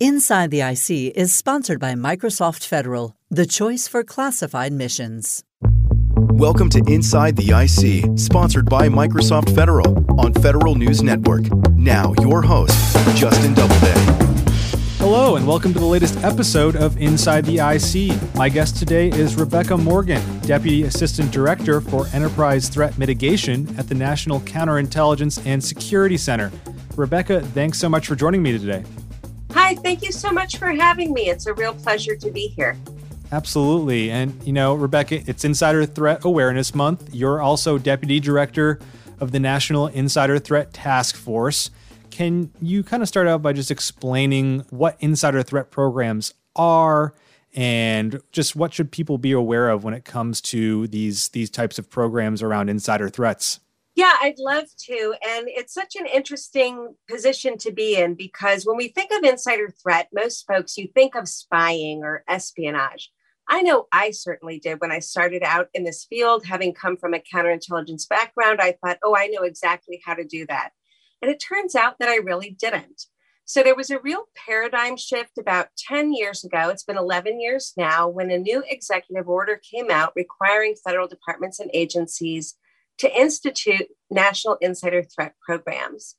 Inside the IC is sponsored by Microsoft Federal, the choice for classified missions. Welcome to Inside the IC, sponsored by Microsoft Federal on Federal News Network. Now, your host, Justin Doubleday. Hello, and welcome to the latest episode of Inside the IC. My guest today is Rebecca Morgan, Deputy Assistant Director for Enterprise Threat Mitigation at the National Counterintelligence and Security Center. Rebecca, thanks so much for joining me today. Hi, thank you so much for having me. It's a real pleasure to be here. Absolutely. And, you know, Rebecca, it's Insider Threat Awareness Month. You're also Deputy Director of the National Insider Threat Task Force. Can you kind of start out by just explaining what insider threat programs are and just what should people be aware of when it comes to these these types of programs around insider threats? Yeah, I'd love to. And it's such an interesting position to be in because when we think of insider threat, most folks, you think of spying or espionage. I know I certainly did when I started out in this field, having come from a counterintelligence background. I thought, oh, I know exactly how to do that. And it turns out that I really didn't. So there was a real paradigm shift about 10 years ago. It's been 11 years now when a new executive order came out requiring federal departments and agencies to institute national insider threat programs.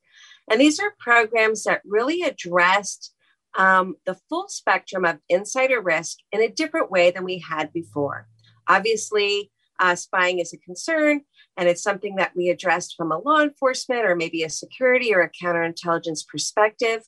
And these are programs that really addressed um, the full spectrum of insider risk in a different way than we had before. Obviously, uh, spying is a concern, and it's something that we addressed from a law enforcement or maybe a security or a counterintelligence perspective.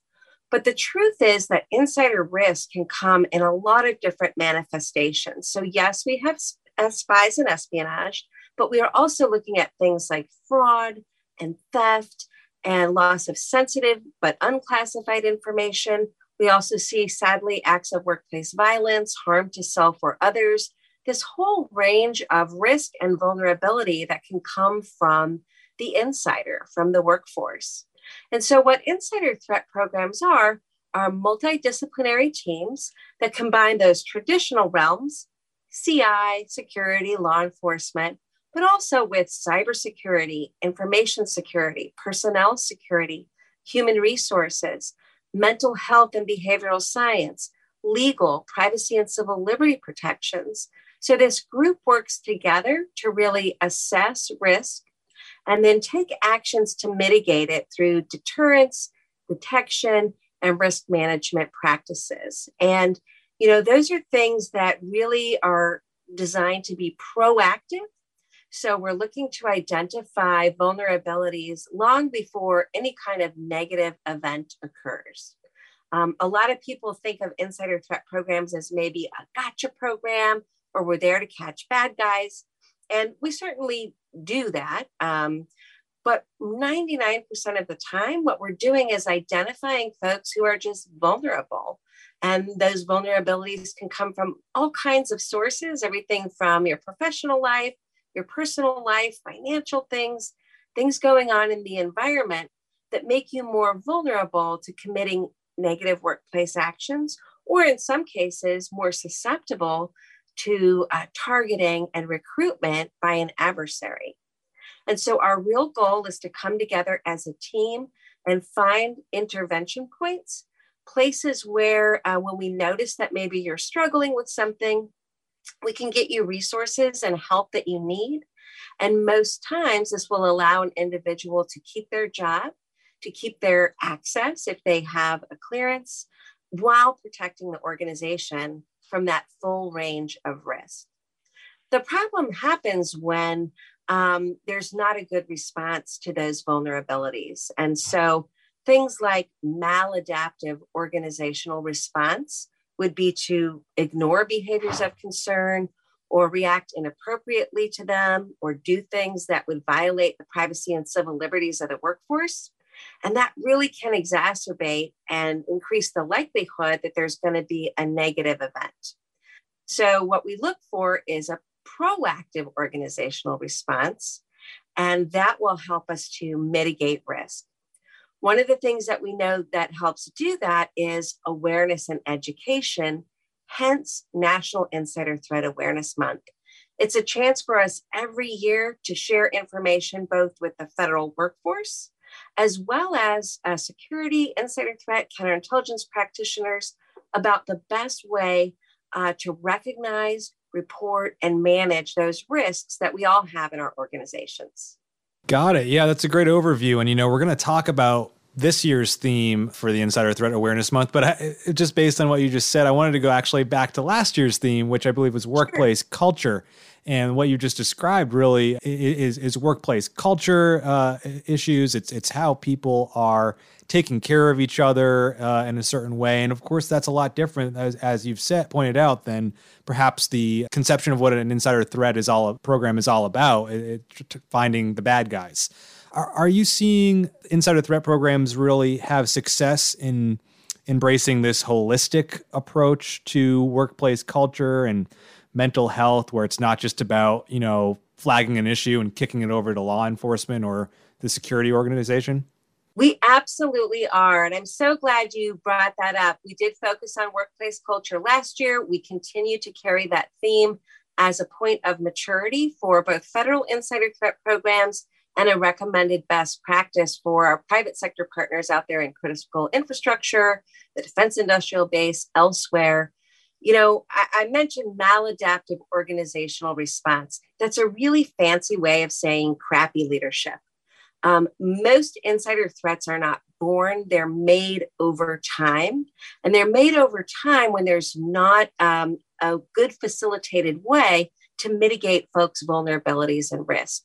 But the truth is that insider risk can come in a lot of different manifestations. So, yes, we have uh, spies and espionage, but we are also looking at things like fraud and theft and loss of sensitive but unclassified information. We also see, sadly, acts of workplace violence, harm to self or others, this whole range of risk and vulnerability that can come from the insider, from the workforce. And so, what insider threat programs are, are multidisciplinary teams that combine those traditional realms CI, security, law enforcement, but also with cybersecurity, information security, personnel security, human resources, mental health and behavioral science, legal, privacy and civil liberty protections. So this group works together to really assess risk and then take actions to mitigate it through deterrence, detection, and risk management practices. And, you know, those are things that really are designed to be proactive so we're looking to identify vulnerabilities long before any kind of negative event occurs. Um, a lot of people think of insider threat programs as maybe a gotcha program or we're there to catch bad guys. And we certainly do that. Um, but 99% of the time, what we're doing is identifying folks who are just vulnerable. And those vulnerabilities can come from all kinds of sources everything from your professional life your personal life, financial things, things going on in the environment that make you more vulnerable to committing negative workplace actions, or in some cases, more susceptible to uh, targeting and recruitment by an adversary. And so, our real goal is to come together as a team and find intervention points, places where, uh, when we notice that maybe you're struggling with something, we can get you resources and help that you need. And most times, this will allow an individual to keep their job, to keep their access if they have a clearance, while protecting the organization from that full range of risk. The problem happens when um, there's not a good response to those vulnerabilities. And so things like maladaptive organizational response would be to ignore behaviors of concern or react inappropriately to them or do things that would violate the privacy and civil liberties of the workforce. And that really can exacerbate and increase the likelihood that there's going to be a negative event. So, what we look for is a proactive organizational response, and that will help us to mitigate risk. One of the things that we know that helps do that is awareness and education, hence National Insider Threat Awareness Month. It's a chance for us every year to share information both with the federal workforce as well as uh, security, insider threat, counterintelligence practitioners about the best way uh, to recognize, report, and manage those risks that we all have in our organizations. Got it. Yeah, that's a great overview. And, you know, we're going to talk about this year's theme for the Insider Threat Awareness Month, but I, just based on what you just said, I wanted to go actually back to last year's theme, which I believe was workplace sure. culture. And what you just described really is, is workplace culture uh, issues. It's it's how people are taking care of each other uh, in a certain way, and of course that's a lot different, as, as you've said pointed out, than perhaps the conception of what an insider threat is all program is all about. It, it, finding the bad guys. Are, are you seeing insider threat programs really have success in embracing this holistic approach to workplace culture and mental health, where it's not just about, you know, flagging an issue and kicking it over to law enforcement or the security organization? We absolutely are. And I'm so glad you brought that up. We did focus on workplace culture last year. We continue to carry that theme as a point of maturity for both federal insider threat programs and a recommended best practice for our private sector partners out there in critical infrastructure, the defense industrial base, elsewhere. You know, I, I, mentioned maladaptive organizational response. That's a really fancy way of saying crappy leadership. Um, most insider threats are not born, they're made over time. And they're made over time when there's not um, a good facilitated way to mitigate folks' vulnerabilities and risk.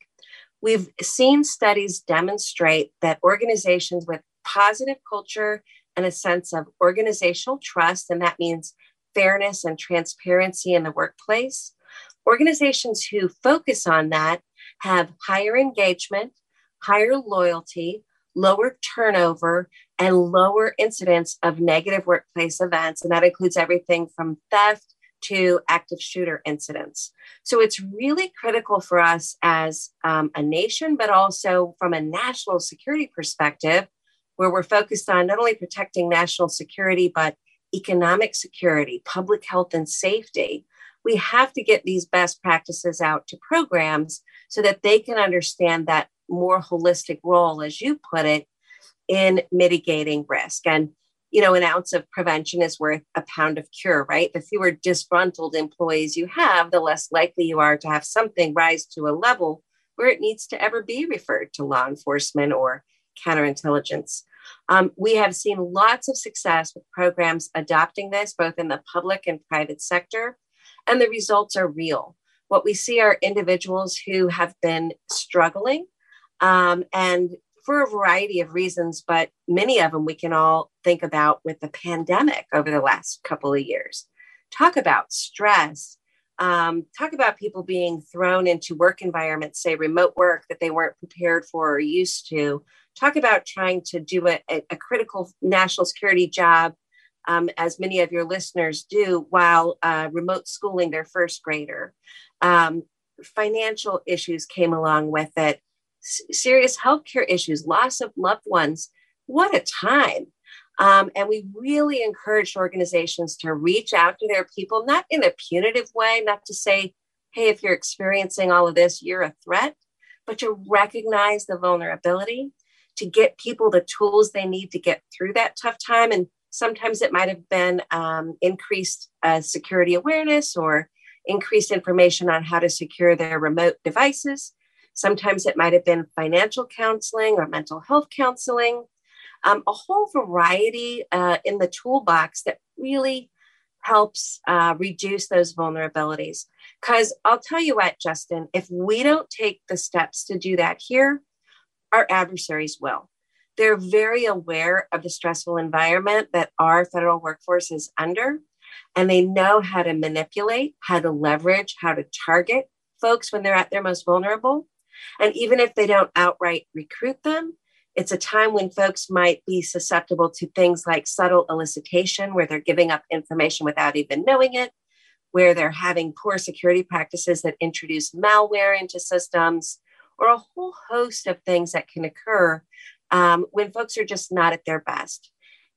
We've seen studies demonstrate that organizations with positive culture and a sense of organizational trust, and that means fairness and transparency in the workplace, organizations who focus on that have higher engagement, higher loyalty, lower turnover, and lower incidence of negative workplace events. And that includes everything from theft to active shooter incidents. So it's really critical for us as um, a nation, but also from a national security perspective, where we're focused on not only protecting national security, but economic security, public health, and safety. We have to get these best practices out to programs so that they can understand that more holistic role, as you put it, in mitigating risk. And you know, an ounce of prevention is worth a pound of cure, right? The fewer disgruntled employees you have, the less likely you are to have something rise to a level where it needs to ever be referred to law enforcement or counterintelligence. Um, we have seen lots of success with programs adopting this, both in the public and private sector, and the results are real. What we see are individuals who have been struggling um, and for a variety of reasons, but many of them we can all think about with the pandemic over the last couple of years. Talk about stress. Um, talk about people being thrown into work environments, say remote work that they weren't prepared for or used to. Talk about trying to do a, a critical national security job, um, as many of your listeners do, while uh, remote schooling their first grader. Um, financial issues came along with it serious healthcare issues, loss of loved ones. What a time. Um, and we really encouraged organizations to reach out to their people, not in a punitive way, not to say, hey, if you're experiencing all of this, you're a threat, but to recognize the vulnerability, to get people the tools they need to get through that tough time. And sometimes it might have been um, increased uh, security awareness or increased information on how to secure their remote devices. Sometimes it might have been financial counseling or mental health counseling, um, a whole variety uh, in the toolbox that really helps uh, reduce those vulnerabilities. Because I'll tell you what, Justin, if we don't take the steps to do that here, our adversaries will. They're very aware of the stressful environment that our federal workforce is under, and they know how to manipulate, how to leverage, how to target folks when they're at their most vulnerable. And even if they don't outright recruit them, it's a time when folks might be susceptible to things like subtle elicitation, where they're giving up information without even knowing it, where they're having poor security practices that introduce malware into systems, or a whole host of things that can occur um, when folks are just not at their best.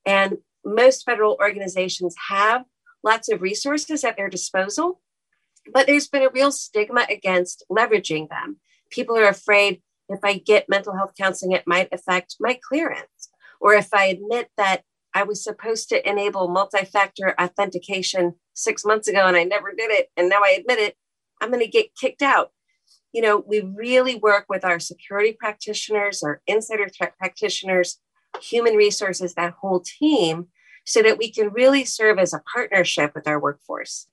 And most federal organizations have lots of resources at their disposal, but there's been a real stigma against leveraging them people are afraid if I get mental health counseling, it might affect my clearance. Or if I admit that I was supposed to enable multi factor authentication six months ago and I never did it, and now I admit it, I'm going to get kicked out. You know, we really work with our security practitioners, our insider threat practitioners, human resources, that whole team, so that we can really serve as a partnership with our workforce.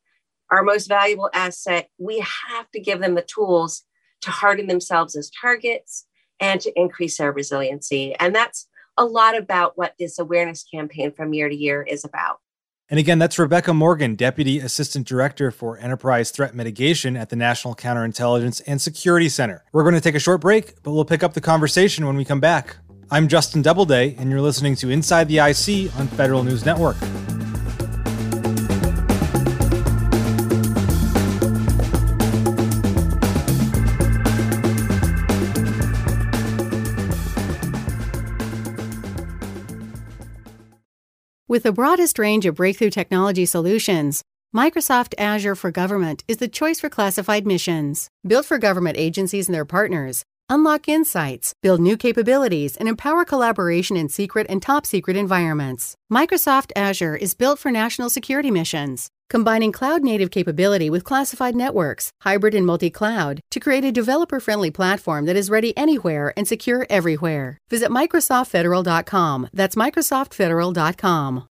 Our most valuable asset, we have to give them the tools to harden themselves as targets and to increase their resiliency. And that's a lot about what this awareness campaign from year to year is about. And again, that's Rebecca Morgan, Deputy Assistant Director for Enterprise Threat Mitigation at the National Counterintelligence and Security Center. We're going to take a short break, but we'll pick up the conversation when we come back. I'm Justin Doubleday, and you're listening to Inside the IC on Federal News Network. With the broadest range of breakthrough technology solutions, Microsoft Azure for Government is the choice for classified missions. Built for government agencies and their partners, unlock insights, build new capabilities, and empower collaboration in secret and top secret environments. Microsoft Azure is built for national security missions combining cloud native capability with classified networks, hybrid and multi cloud, to create a developer friendly platform that is ready anywhere and secure everywhere. Visit MicrosoftFederal.com. That's MicrosoftFederal.com.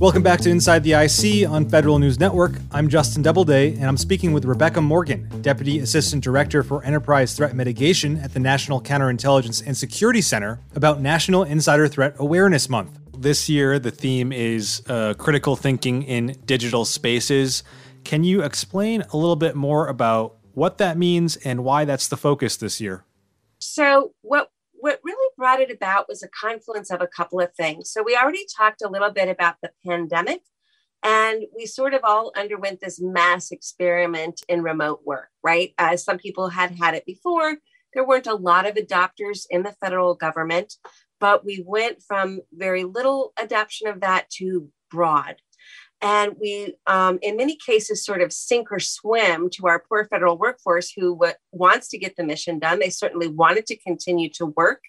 Welcome back to Inside the IC on Federal News Network. I'm Justin Doubleday, and I'm speaking with Rebecca Morgan, Deputy Assistant Director for Enterprise Threat Mitigation at the National Counterintelligence and Security Center, about National Insider Threat Awareness Month. This year, the theme is uh, critical thinking in digital spaces. Can you explain a little bit more about what that means and why that's the focus this year? So, what what really brought it about was a confluence of a couple of things. So we already talked a little bit about the pandemic, and we sort of all underwent this mass experiment in remote work, right? As some people had had it before, there weren't a lot of adopters in the federal government, but we went from very little adoption of that to broad. And we, um, in many cases, sort of sink or swim to our poor federal workforce who w- wants to get the mission done. They certainly wanted to continue to work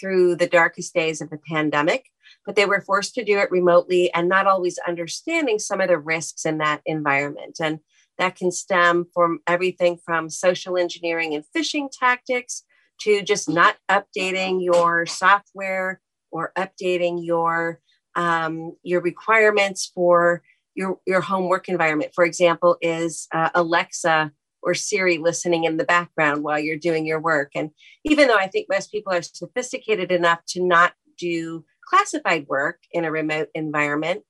through the darkest days of the pandemic, but they were forced to do it remotely and not always understanding some of the risks in that environment. And that can stem from everything from social engineering and phishing tactics to just not updating your software or updating your um, your requirements for your, your home work environment. For example, is uh, Alexa or Siri listening in the background while you're doing your work. And even though I think most people are sophisticated enough to not do classified work in a remote environment,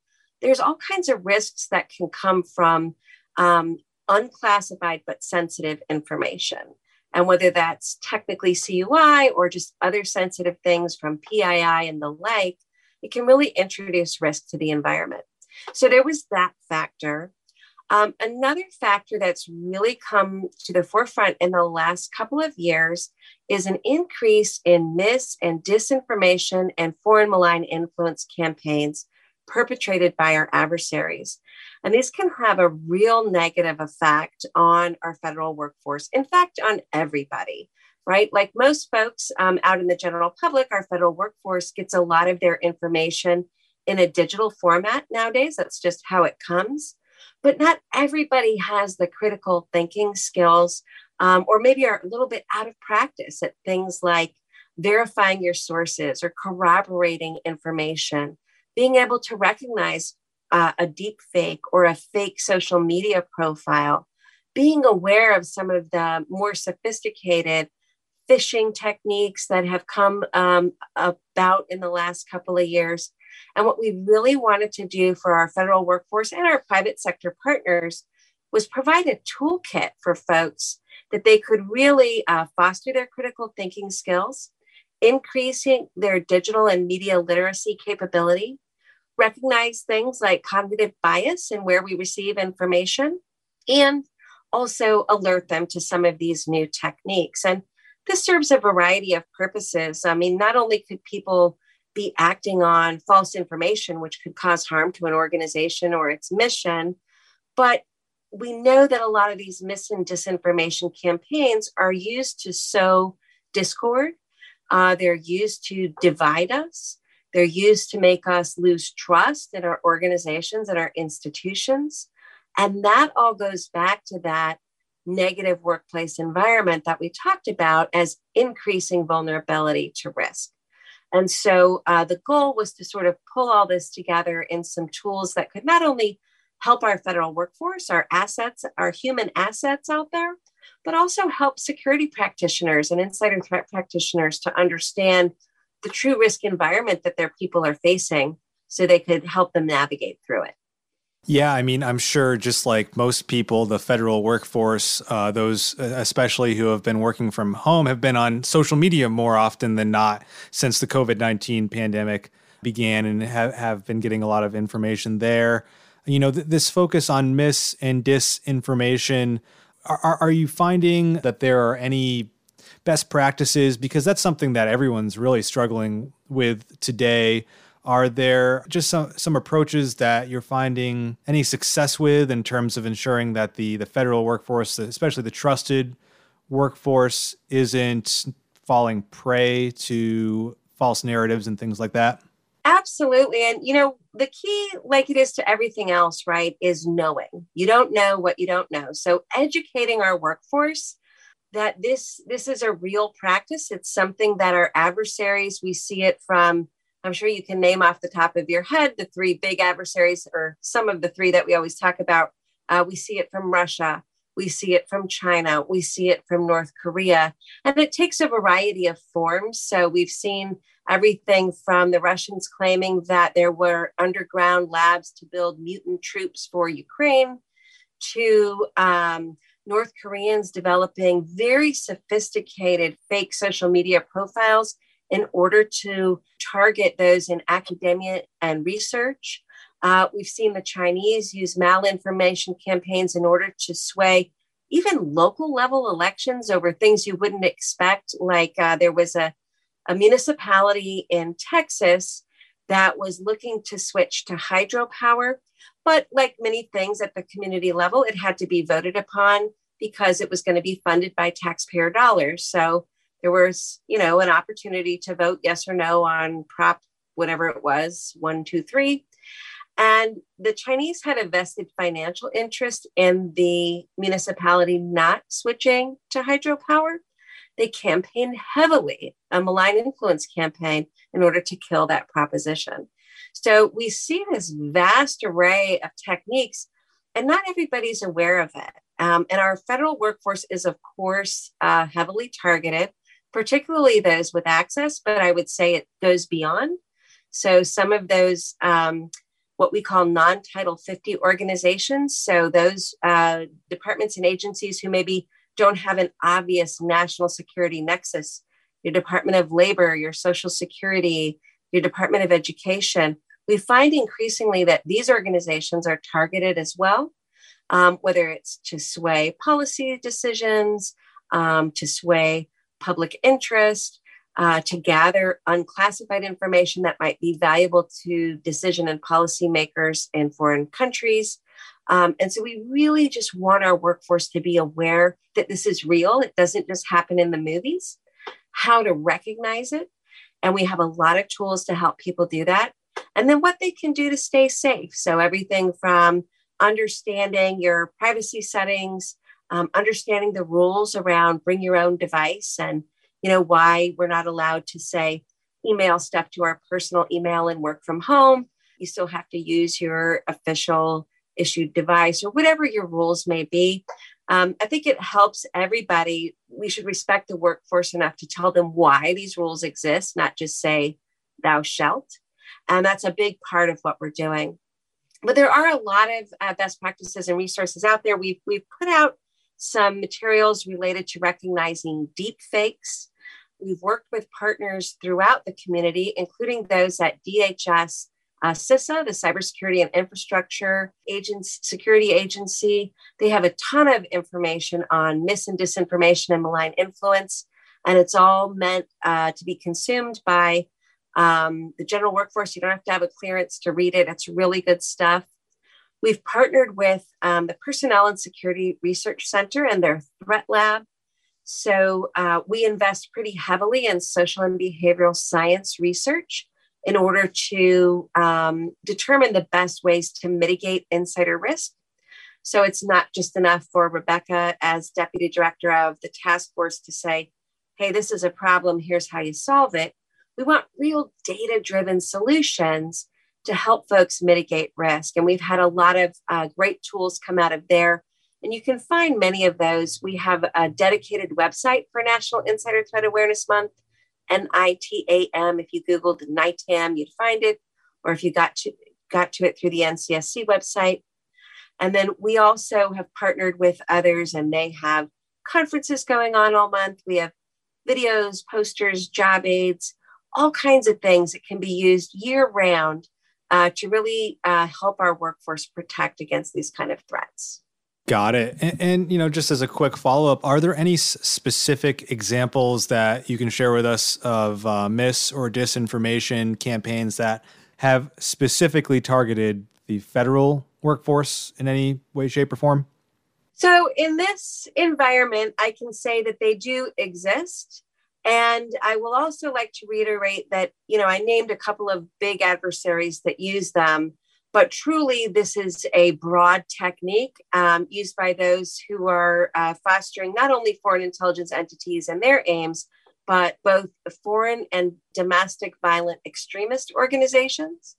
there's all kinds of risks that can come from um, unclassified but sensitive information. And whether that's technically CUI or just other sensitive things from PII and the like, it can really introduce risk to the environment. So there was that factor. Um, another factor that's really come to the forefront in the last couple of years is an increase in mis and disinformation and foreign malign influence campaigns perpetrated by our adversaries. And these can have a real negative effect on our federal workforce, in fact, on everybody right? Like most folks um, out in the general public, our federal workforce gets a lot of their information in a digital format nowadays. That's just how it comes. But not everybody has the critical thinking skills, um, or maybe are a little bit out of practice at things like verifying your sources or corroborating information, being able to recognize uh, a deep fake or a fake social media profile, being aware of some of the more sophisticated phishing techniques that have come um, about in the last couple of years. And what we really wanted to do for our federal workforce and our private sector partners was provide a toolkit for folks that they could really uh, foster their critical thinking skills, increasing their digital and media literacy capability, recognize things like cognitive bias and where we receive information, and also alert them to some of these new techniques. And this serves a variety of purposes. I mean, not only could people be acting on false information, which could cause harm to an organization or its mission, but we know that a lot of these mis and disinformation campaigns are used to sow discord. Uh, they're used to divide us. They're used to make us lose trust in our organizations and our institutions. And that all goes back to that negative workplace environment that we talked about as increasing vulnerability to risk. And so uh, the goal was to sort of pull all this together in some tools that could not only help our federal workforce, our assets, our human assets out there, but also help security practitioners and insider threat practitioners to understand the true risk environment that their people are facing so they could help them navigate through it. Yeah, I mean, I'm sure just like most people, the federal workforce, uh, those uh, especially who have been working from home, have been on social media more often than not since the COVID 19 pandemic began and have, have been getting a lot of information there. You know, th- this focus on mis and disinformation, are, are you finding that there are any best practices? Because that's something that everyone's really struggling with today are there just some, some approaches that you're finding any success with in terms of ensuring that the, the federal workforce, especially the trusted workforce, isn't falling prey to false narratives and things like that? Absolutely. And, you know, the key, like it is to everything else, right, is knowing. You don't know what you don't know. So, educating our workforce that this this is a real practice it's something that our adversaries we see it from I'm sure you can name off the top of your head the three big adversaries, or some of the three that we always talk about. Uh, we see it from Russia, we see it from China, we see it from North Korea, and it takes a variety of forms. So we've seen everything from the Russians claiming that there were underground labs to build mutant troops for Ukraine to um, North Koreans developing very sophisticated fake social media profiles in order to target those in academia and research. Uh, we've seen the Chinese use malinformation campaigns in order to sway even local level elections over things you wouldn't expect. Like uh, there was a, a municipality in Texas that was looking to switch to hydropower. But like many things at the community level, it had to be voted upon because it was going to be funded by taxpayer dollars. So there was, you know, an opportunity to vote yes or no on prop whatever it was, one, two, three. And the Chinese had a vested financial interest in the municipality not switching to hydropower. They campaigned heavily, a malign influence campaign, in order to kill that proposition. So we see this vast array of techniques, and not everybody's aware of it. Um, and our federal workforce is, of course, uh, heavily targeted particularly those with access, but I would say it goes beyond. So some of those, um, what we call non Title 50 organizations, so those uh, departments and agencies who maybe don't have an obvious national security nexus, your Department of Labor, your Social Security, your Department of Education, we find increasingly that these organizations are targeted as well, um, whether it's to sway policy decisions, um, to sway public interest, uh, to gather unclassified information that might be valuable to decision and policymakers in foreign countries. Um, and so we really just want our workforce to be aware that this is real. It doesn't just happen in the movies, how to recognize it. And we have a lot of tools to help people do that. And then what they can do to stay safe. So everything from understanding your privacy settings um, understanding the rules around bring your own device and you know why we're not allowed to say email stuff to our personal email and work from home. You still have to use your official issued device or whatever your rules may be. Um, i think it helps everybody. We should respect the workforce enough to tell them why these rules exist not just say thou shalt. And that's a big part of what we're doing. But there are a lot of uh, best practices and resources out there. We've, we've put out some materials related to recognizing deep fakes. We've worked with partners throughout the community, including those at DHS, uh, CISA, the Cybersecurity and Infrastructure Agency, Security Agency. They have a ton of information on mis and disinformation and malign influence, and it's all meant uh, to be consumed by um, the general workforce. You don't have to have a clearance to read it. It's really good stuff. We've partnered with um, the Personnel and Security Research Center and their Threat Lab. So uh, we invest pretty heavily in social and behavioral science research in order to um, determine the best ways to mitigate insider risk. So it's not just enough for Rebecca as deputy director of the task force to say, hey, this is a problem, here's how you solve it. We want real data driven solutions to help folks mitigate risk. And we've had a lot of uh, great tools come out of there. And you can find many of those. We have a dedicated website for National Insider Threat Awareness Month, NITAM. If you Googled NITAM, you'd find it. Or if you got to, got to it through the NCSC website. And then we also have partnered with others, and they have conferences going on all month. We have videos, posters, job aids, all kinds of things that can be used year round uh, to really uh, help our workforce protect against these kind of threats. Got it. And, and, you know, just as a quick follow up, are there any s- specific examples that you can share with us of uh, mis or disinformation campaigns that have specifically targeted the federal workforce in any way, shape, or form? So, in this environment, I can say that they do exist. And I will also like to reiterate that, you know, I named a couple of big adversaries that use them, but truly this is a broad technique um, used by those who are uh, fostering not only foreign intelligence entities and their aims, but both foreign and domestic violent extremist organizations.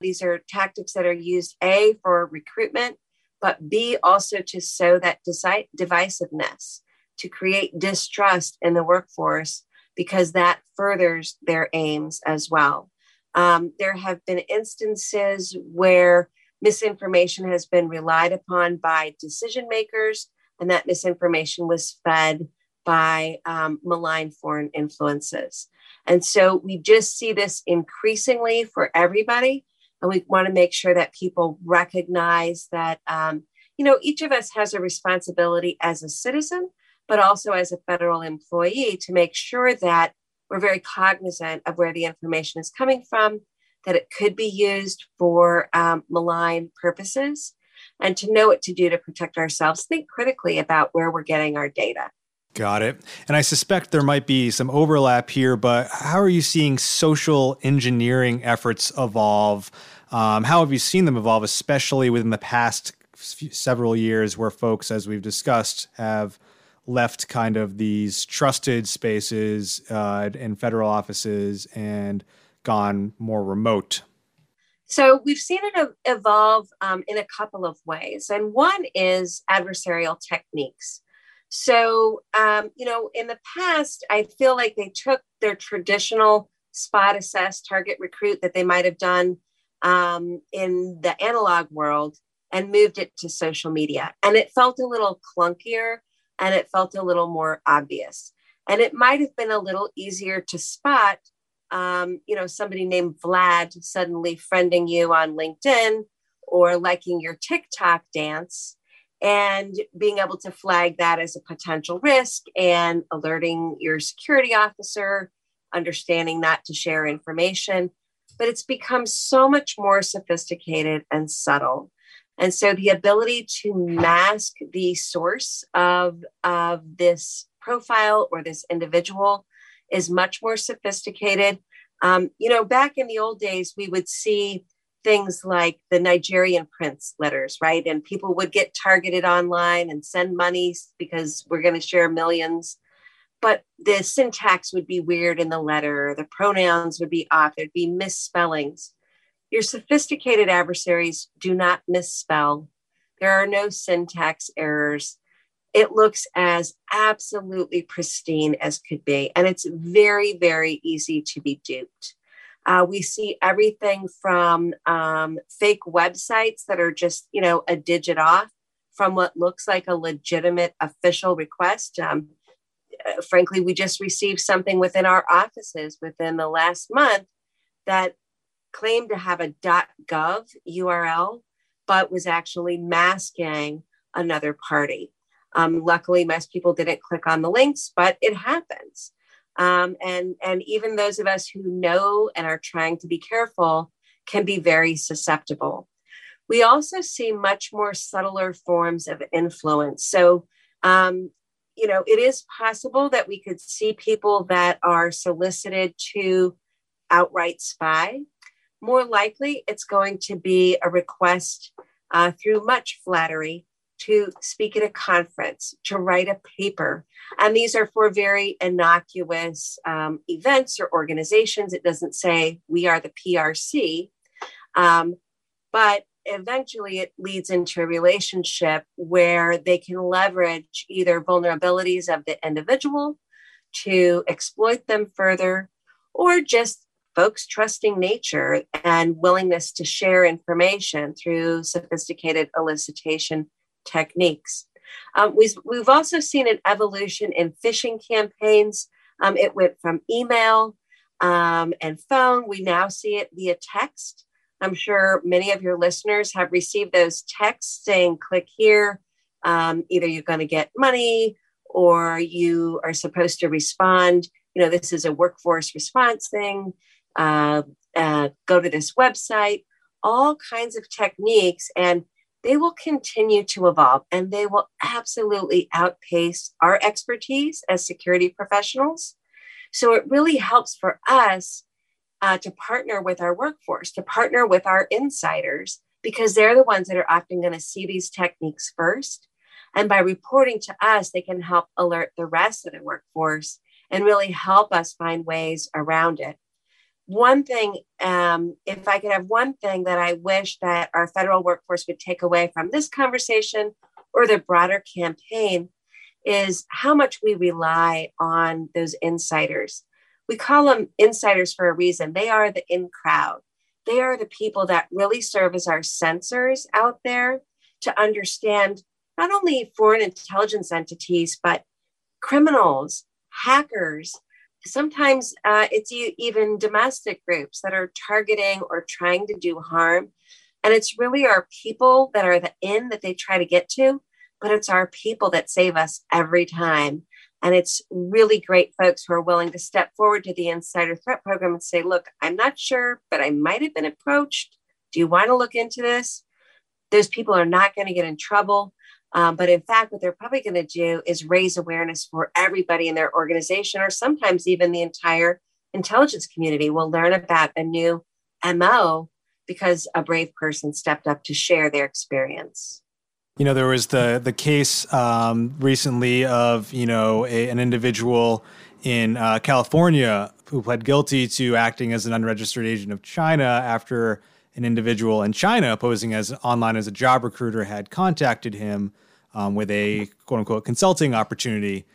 These are tactics that are used A for recruitment, but B also to sow that divisiveness, to create distrust in the workforce because that furthers their aims as well. Um, there have been instances where misinformation has been relied upon by decision makers, and that misinformation was fed by um, malign foreign influences. And so we just see this increasingly for everybody. And we want to make sure that people recognize that, um, you know, each of us has a responsibility as a citizen but also as a federal employee to make sure that we're very cognizant of where the information is coming from, that it could be used for um, malign purposes, and to know what to do to protect ourselves. Think critically about where we're getting our data. Got it. And I suspect there might be some overlap here, but how are you seeing social engineering efforts evolve? Um, how have you seen them evolve, especially within the past several years, where folks, as we've discussed, have left kind of these trusted spaces uh, in federal offices and gone more remote? So we've seen it evolve um, in a couple of ways. And one is adversarial techniques. So, um, you know, in the past, I feel like they took their traditional spot assess, target recruit that they might have done um, in the analog world and moved it to social media. And it felt a little clunkier and it felt a little more obvious. And it might have been a little easier to spot, um, you know, somebody named Vlad suddenly friending you on LinkedIn or liking your TikTok dance and being able to flag that as a potential risk and alerting your security officer, understanding not to share information. But it's become so much more sophisticated and subtle. And so the ability to mask the source of, of this profile or this individual is much more sophisticated. Um, you know, back in the old days, we would see things like the Nigerian prince letters, right? And people would get targeted online and send money because we're going to share millions. But the syntax would be weird in the letter, the pronouns would be off, there'd be misspellings. Your sophisticated adversaries do not misspell. There are no syntax errors. It looks as absolutely pristine as could be. And it's very, very easy to be duped. Uh, we see everything from um, fake websites that are just, you know, a digit off from what looks like a legitimate official request. Um, uh, frankly, we just received something within our offices within the last month that claimed to have a .gov URL, but was actually masking another party. Um, luckily, most people didn't click on the links, but it happens. Um, and, and even those of us who know and are trying to be careful can be very susceptible. We also see much more subtler forms of influence. So, um, you know, it is possible that we could see people that are solicited to outright spy. More likely, it's going to be a request uh, through much flattery to speak at a conference, to write a paper. And these are for very innocuous um, events or organizations. It doesn't say we are the PRC, um, but eventually it leads into a relationship where they can leverage either vulnerabilities of the individual to exploit them further or just folks trusting nature and willingness to share information through sophisticated elicitation techniques. Um, we've, we've also seen an evolution in phishing campaigns. Um, it went from email um, and phone. We now see it via text. I'm sure many of your listeners have received those texts saying, click here. Um, either you're going to get money or you are supposed to respond. You know, this is a workforce response thing. Uh, uh, go to this website, all kinds of techniques. And they will continue to evolve and they will absolutely outpace our expertise as security professionals. So it really helps for us uh, to partner with our workforce, to partner with our insiders, because they're the ones that are often going to see these techniques first. And by reporting to us, they can help alert the rest of the workforce and really help us find ways around it one thing, um, if I could have one thing that I wish that our federal workforce would take away from this conversation or the broader campaign is how much we rely on those insiders. We call them insiders for a reason. They are the in crowd. They are the people that really serve as our sensors out there to understand not only foreign intelligence entities, but criminals, hackers, sometimes uh, it's even domestic groups that are targeting or trying to do harm. And it's really our people that are the end that they try to get to, but it's our people that save us every time. And it's really great folks who are willing to step forward to the Insider Threat Program and say, look, I'm not sure, but I might have been approached. Do you want to look into this? Those people are not going to get in trouble. Um, but in fact, what they're probably going to do is raise awareness for everybody in their organization, or sometimes even the entire intelligence community will learn about a new MO because a brave person stepped up to share their experience. You know, there was the the case um, recently of you know a, an individual in uh, California who pled guilty to acting as an unregistered agent of China after an individual in China posing as online as a job recruiter had contacted him um, with a quote unquote consulting opportunity.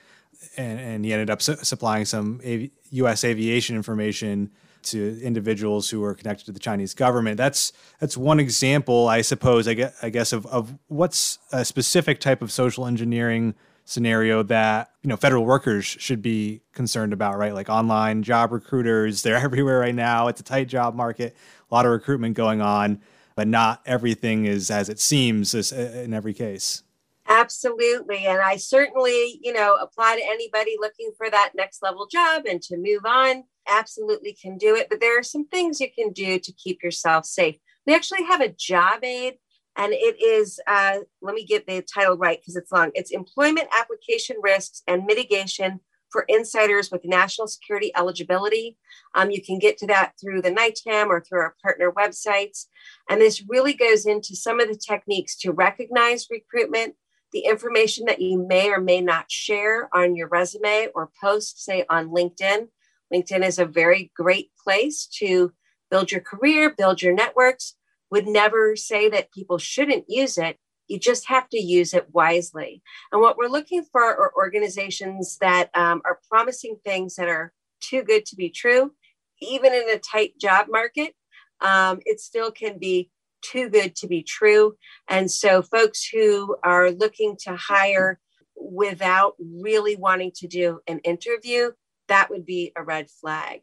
And, and he ended up su- supplying some av- U.S. aviation information to individuals who were connected to the Chinese government. That's that's one example, I suppose. I guess, I guess of, of what's a specific type of social engineering scenario that you know federal workers should be concerned about, right? Like online job recruiters, they're everywhere right now. It's a tight job market, a lot of recruitment going on, but not everything is as it seems uh, in every case. Absolutely. And I certainly, you know, apply to anybody looking for that next level job and to move on. Absolutely can do it. But there are some things you can do to keep yourself safe. We actually have a job aid, and it is, uh, let me get the title right because it's long. It's Employment Application Risks and Mitigation for Insiders with National Security Eligibility. Um, you can get to that through the NITAM or through our partner websites. And this really goes into some of the techniques to recognize recruitment the information that you may or may not share on your resume or post, say on LinkedIn. LinkedIn is a very great place to build your career, build your networks. Would never say that people shouldn't use it. You just have to use it wisely. And what we're looking for are organizations that um, are promising things that are too good to be true. Even in a tight job market, um, it still can be too good to be true. And so, folks who are looking to hire without really wanting to do an interview, that would be a red flag.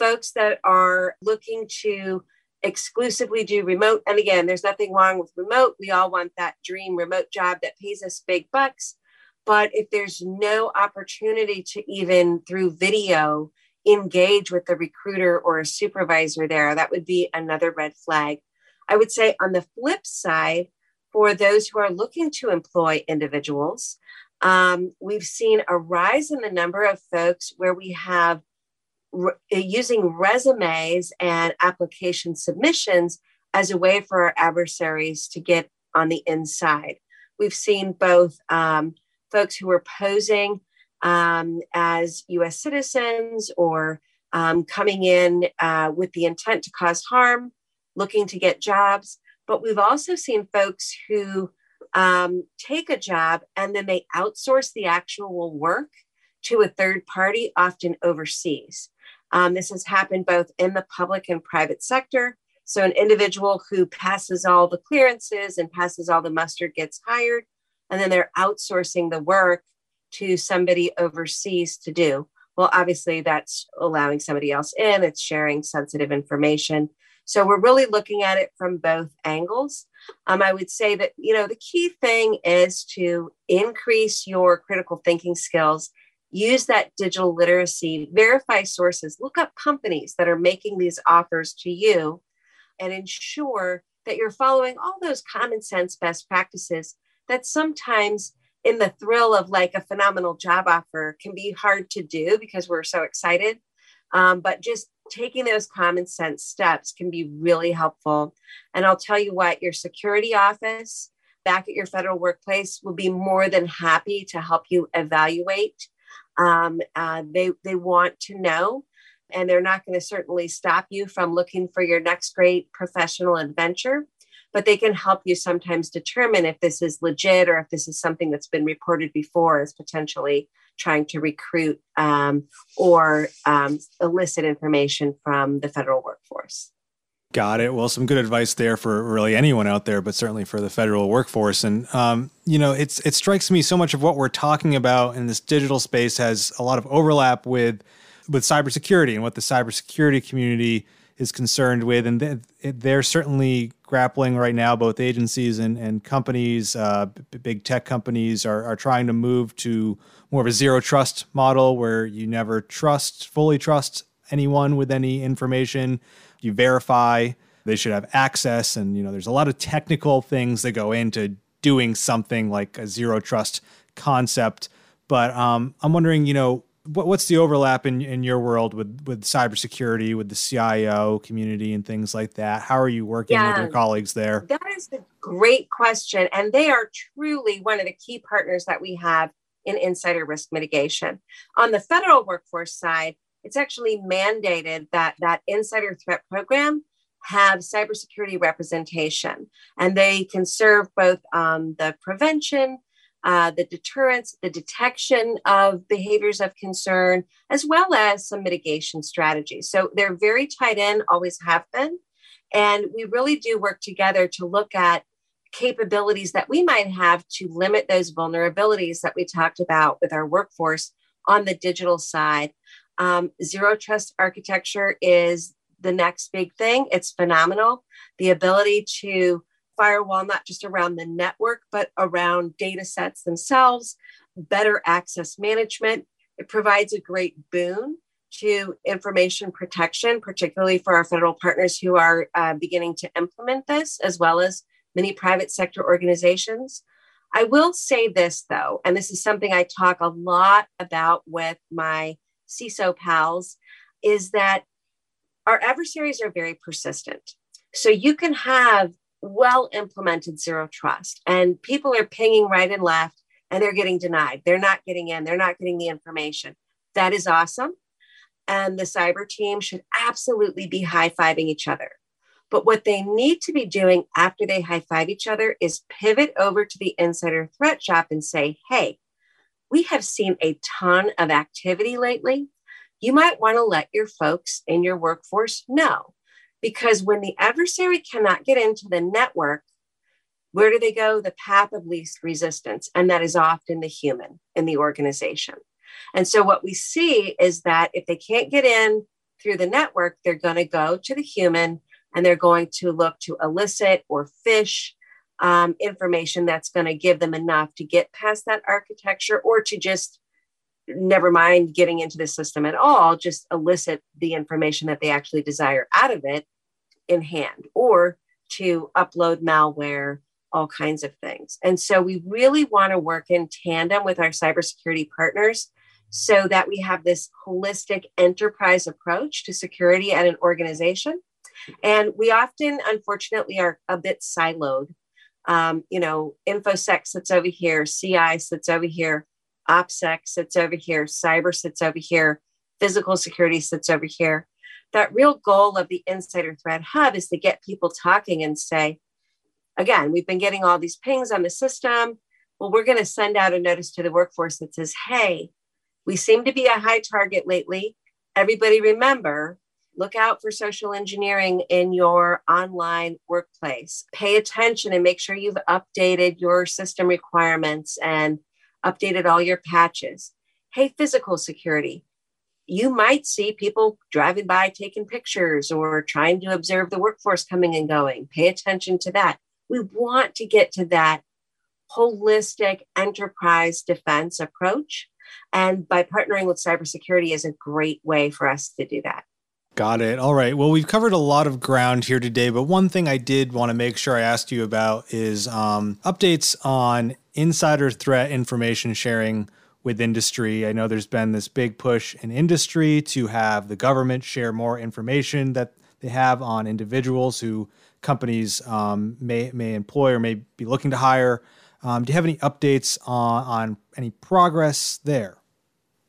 Folks that are looking to exclusively do remote, and again, there's nothing wrong with remote. We all want that dream remote job that pays us big bucks. But if there's no opportunity to even through video engage with the recruiter or a supervisor there, that would be another red flag. I would say on the flip side, for those who are looking to employ individuals, um, we've seen a rise in the number of folks where we have re- using resumes and application submissions as a way for our adversaries to get on the inside. We've seen both um, folks who are posing um, as US citizens or um, coming in uh, with the intent to cause harm, looking to get jobs. But we've also seen folks who um, take a job and then they outsource the actual work to a third party, often overseas. Um, this has happened both in the public and private sector. So, an individual who passes all the clearances and passes all the muster gets hired, and then they're outsourcing the work to somebody overseas to do. Well, obviously, that's allowing somebody else in, it's sharing sensitive information. So we're really looking at it from both angles. Um, I would say that, you know, the key thing is to increase your critical thinking skills, use that digital literacy, verify sources, look up companies that are making these offers to you, and ensure that you're following all those common sense best practices that sometimes in the thrill of like a phenomenal job offer can be hard to do because we're so excited. Um, but just taking those common sense steps can be really helpful. And I'll tell you what, your security office back at your federal workplace will be more than happy to help you evaluate. Um, uh, they, they want to know, and they're not going to certainly stop you from looking for your next great professional adventure but they can help you sometimes determine if this is legit or if this is something that's been reported before as potentially trying to recruit um, or um, elicit information from the federal workforce. Got it. Well, some good advice there for really anyone out there, but certainly for the federal workforce. And um, you know, it's it strikes me so much of what we're talking about in this digital space has a lot of overlap with with cybersecurity and what the cybersecurity community is concerned with, and they're certainly grappling right now. Both agencies and, and companies, uh, big tech companies, are, are trying to move to more of a zero trust model where you never trust, fully trust anyone with any information. You verify they should have access, and you know there's a lot of technical things that go into doing something like a zero trust concept. But um, I'm wondering, you know, what, what's the overlap in, in your world with with cybersecurity, with the CIO community, and things like that? How are you working yeah, with your colleagues there? That is a great question, and they are truly one of the key partners that we have in insider risk mitigation. On the federal workforce side, it's actually mandated that that insider threat program have cybersecurity representation, and they can serve both um, the prevention uh, the deterrence, the detection of behaviors of concern, as well as some mitigation strategies. So they're very tied in, always have been. And we really do work together to look at capabilities that we might have to limit those vulnerabilities that we talked about with our workforce on the digital side. Um, zero trust architecture is the next big thing. It's phenomenal. The ability to firewall, not just around the network, but around data sets themselves, better access management. It provides a great boon to information protection, particularly for our federal partners who are uh, beginning to implement this, as well as many private sector organizations. I will say this though, and this is something I talk a lot about with my CISO pals, is that our adversaries are very persistent. So you can have well implemented zero trust and people are pinging right and left and they're getting denied. They're not getting in. They're not getting the information. That is awesome. And the cyber team should absolutely be high-fiving each other. But what they need to be doing after they high-five each other is pivot over to the insider threat shop and say hey we have seen a ton of activity lately you might want to let your folks in your workforce know because when the adversary cannot get into the network, where do they go? The path of least resistance. And that is often the human in the organization. And so what we see is that if they can't get in through the network, they're going to go to the human and they're going to look to elicit or phish um, information that's going to give them enough to get past that architecture or to just never mind getting into the system at all, just elicit the information that they actually desire out of it in hand or to upload malware, all kinds of things. And so we really want to work in tandem with our cybersecurity partners so that we have this holistic enterprise approach to security at an organization. And we often, unfortunately, are a bit siloed. Um, you know, InfoSec sits over here, CI sits over here, OPSEC sits over here, cyber sits over here, physical security sits over here. That real goal of the Insider Threat Hub is to get people talking and say, again, we've been getting all these pings on the system. Well, we're going to send out a notice to the workforce that says, hey, we seem to be a high target lately. Everybody remember, look out for social engineering in your online workplace. Pay attention and make sure you've updated your system requirements and updated all your patches. Hey, physical security. You might see people driving by taking pictures or trying to observe the workforce coming and going. Pay attention to that. We want to get to that holistic enterprise defense approach and by partnering with cybersecurity is a great way for us to do that. Got it. All right. Well, we've covered a lot of ground here today, but one thing I did want to make sure I asked you about is um, updates on insider threat information sharing with industry. I know there's been this big push in industry to have the government share more information that they have on individuals who companies um, may may employ or may be looking to hire. Um, do you have any updates on, on any progress there?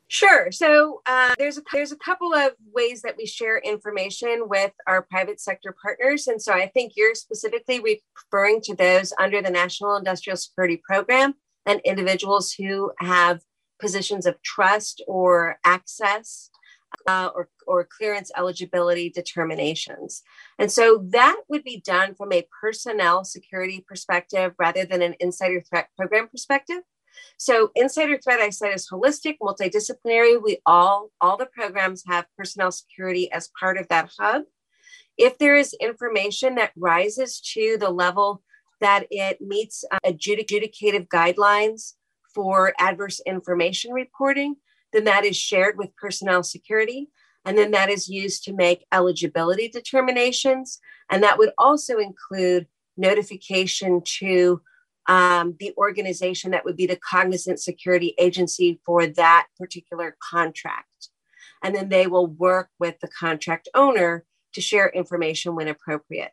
Sure. So uh, there's a, there's a couple of ways that we share information with our private sector partners, and so I think you're specifically referring to those under the National Industrial Security Program and individuals who have positions of trust or access uh, or, or clearance eligibility determinations. And so that would be done from a personnel security perspective rather than an insider threat program perspective. So insider threat, I said, is holistic, multidisciplinary. We all, all the programs have personnel security as part of that hub. If there is information that rises to the level that it meets uh, adjudicative guidelines for adverse information reporting, then that is shared with personnel security. And then that is used to make eligibility determinations. And that would also include notification to um, the organization that would be the cognizant security agency for that particular contract. And then they will work with the contract owner to share information when appropriate.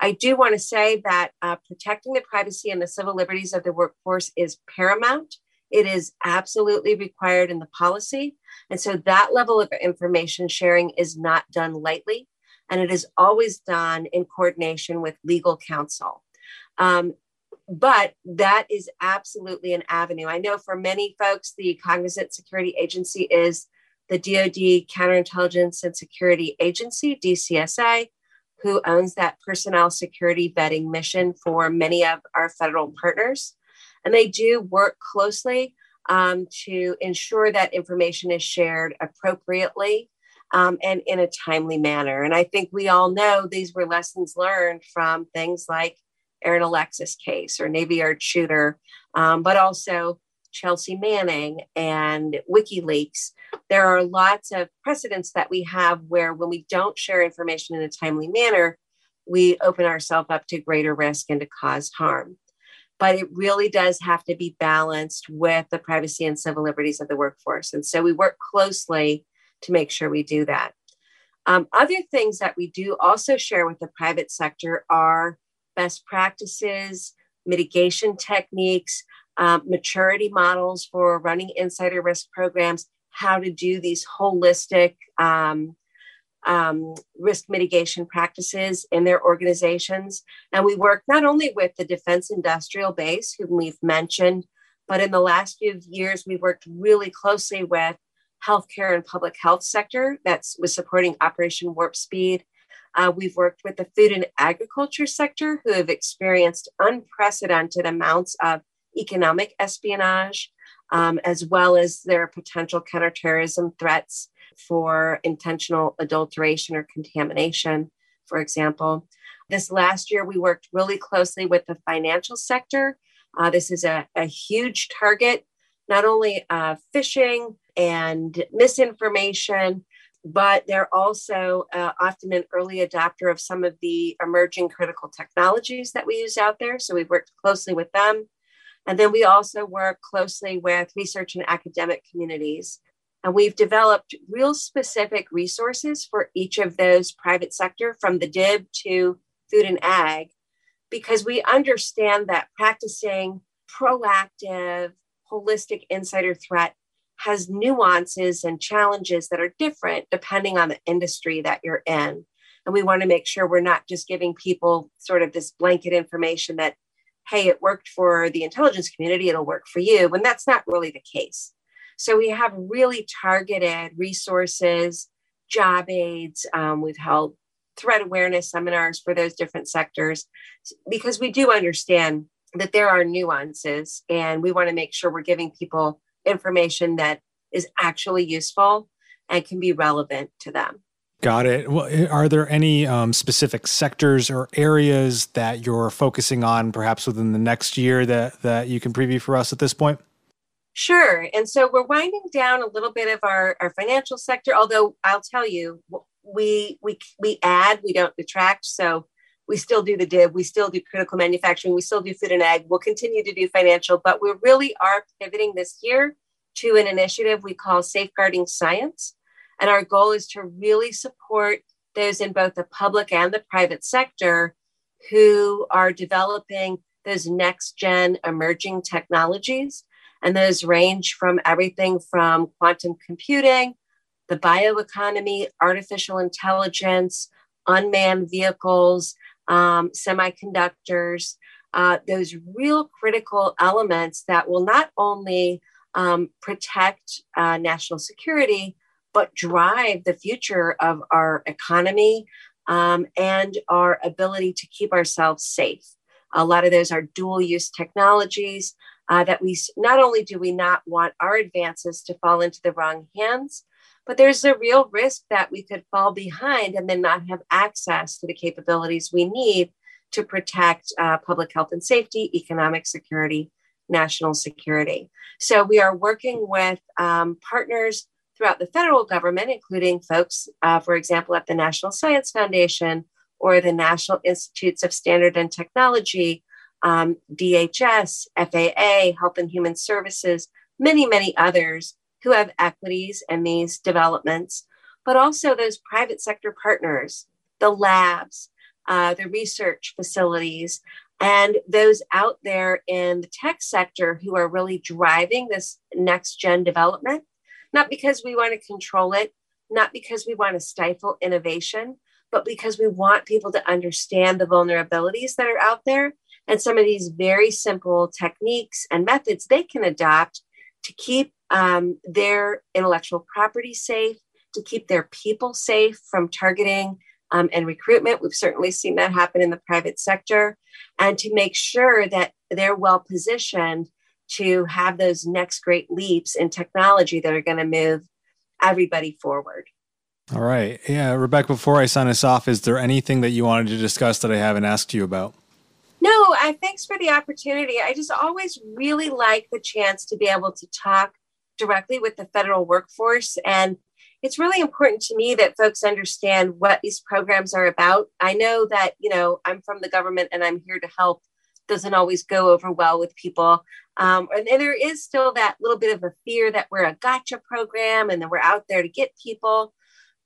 I do want to say that uh, protecting the privacy and the civil liberties of the workforce is paramount. It is absolutely required in the policy. And so that level of information sharing is not done lightly, and it is always done in coordination with legal counsel. Um, but that is absolutely an avenue. I know for many folks, the Cognizant Security Agency is the DoD Counterintelligence and Security Agency, DCSA, who owns that personnel security vetting mission for many of our federal partners. And they do work closely um, to ensure that information is shared appropriately um, and in a timely manner. And I think we all know these were lessons learned from things like Aaron Alexis case or Navy Yard shooter, um, but also Chelsea Manning and WikiLeaks. There are lots of precedents that we have where when we don't share information in a timely manner, we open ourselves up to greater risk and to cause harm but it really does have to be balanced with the privacy and civil liberties of the workforce. And so we work closely to make sure we do that. Um, other things that we do also share with the private sector are best practices, mitigation techniques, um, maturity models for running insider risk programs, how to do these holistic um, um, risk mitigation practices in their organizations. And we work not only with the defense industrial base, whom we've mentioned, but in the last few years, we've worked really closely with healthcare and public health sector that's was supporting Operation Warp Speed. Uh, we've worked with the food and agriculture sector, who have experienced unprecedented amounts of economic espionage, um, as well as their potential counterterrorism threats for intentional adulteration or contamination, for example. This last year, we worked really closely with the financial sector. Uh, this is a, a, huge target, not only uh, phishing and misinformation, but they're also uh, often an early adopter of some of the emerging critical technologies that we use out there. So we've worked closely with them. And then we also work closely with research and academic communities. And we've developed real specific resources for each of those private sector from the DIB to food and ag, because we understand that practicing proactive, holistic insider threat has nuances and challenges that are different depending on the industry that you're in. And we want to make sure we're not just giving people sort of this blanket information that, hey, it worked for the intelligence community, it'll work for you, when that's not really the case. So we have really targeted resources, job aids. Um, we've held threat awareness seminars for those different sectors because we do understand that there are nuances and we want to make sure we're giving people information that is actually useful and can be relevant to them. Got it. Well, eh, are there any um, specific sectors or areas that you're focusing on, perhaps within the next year, that that you can preview for us at this point? Sure. And so we're winding down a little bit of our, our financial sector. Although I'll tell you, we we we add, we don't detract. So we still do the DIB, we still do critical manufacturing, we still do food and ag. We'll continue to do financial, but we really are pivoting this year to an initiative we call Safeguarding Science. And our goal is to really support those in both the public and the private sector who are developing those next gen emerging technologies. And those range from everything from quantum computing, the bioeconomy, artificial intelligence, unmanned vehicles, um, semiconductors, uh, those real critical elements that will not only um, protect uh, national security, but drive the future of our economy um, and our ability to keep ourselves safe. A lot of those are dual use technologies uh, that we not only do we not want our advances to fall into the wrong hands, but there's a real risk that we could fall behind and then not have access to the capabilities we need to protect uh, public health and safety, economic security, national security. So we are working with um, partners throughout the federal government, including folks, uh, for example, at the National Science Foundation or the National Institutes of Standard and Technology, um, DHS, FAA, Health and Human Services, many, many others who have equities in these developments, but also those private sector partners, the labs, uh, the research facilities, and those out there in the tech sector who are really driving this next gen development, not because we want to control it, not because we want to stifle innovation, but because we want people to understand the vulnerabilities that are out there and some of these very simple techniques and methods they can adopt to keep um, their intellectual property safe, to keep their people safe from targeting um, and recruitment. We've certainly seen that happen in the private sector, and to make sure that they're well positioned to have those next great leaps in technology that are going to move everybody forward. All right. Yeah. Rebecca, before I sign us off, is there anything that you wanted to discuss that I haven't asked you about? No, I thanks for the opportunity. I just always really like the chance to be able to talk directly with the federal workforce. And it's really important to me that folks understand what these programs are about. I know that, you know, I'm from the government and I'm here to help doesn't always go over well with people. Um, and, and there is still that little bit of a fear that we're a gotcha program and that we're out there to get people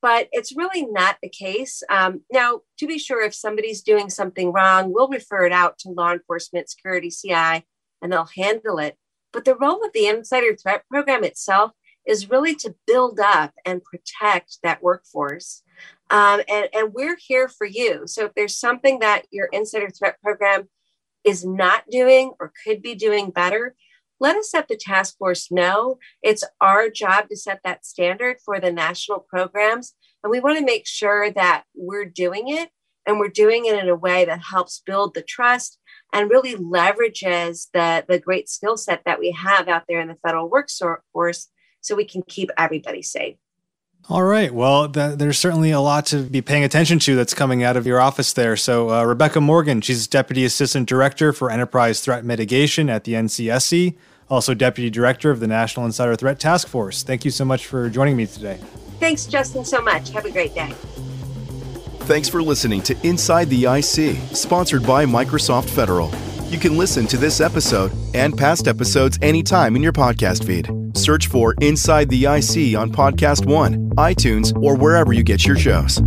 but it's really not the case. Um, now, to be sure, if somebody's doing something wrong, we'll refer it out to law enforcement, security, CI, and they'll handle it. But the role of the Insider Threat Program itself is really to build up and protect that workforce. Um, and, and we're here for you. So if there's something that your Insider Threat Program is not doing or could be doing better, let us at the task force know it's our job to set that standard for the national programs. And we want to make sure that we're doing it and we're doing it in a way that helps build the trust and really leverages the, the great skill set that we have out there in the federal workforce so we can keep everybody safe. All right. Well, th- there's certainly a lot to be paying attention to that's coming out of your office there. So, uh, Rebecca Morgan, she's Deputy Assistant Director for Enterprise Threat Mitigation at the NCSC. also Deputy Director of the National Insider Threat Task Force. Thank you so much for joining me today. Thanks, Justin, so much. Have a great day. Thanks for listening to Inside the IC, sponsored by Microsoft Federal. You can listen to this episode and past episodes anytime in your podcast feed. Search for Inside the IC on Podcast One, iTunes, or wherever you get your shows.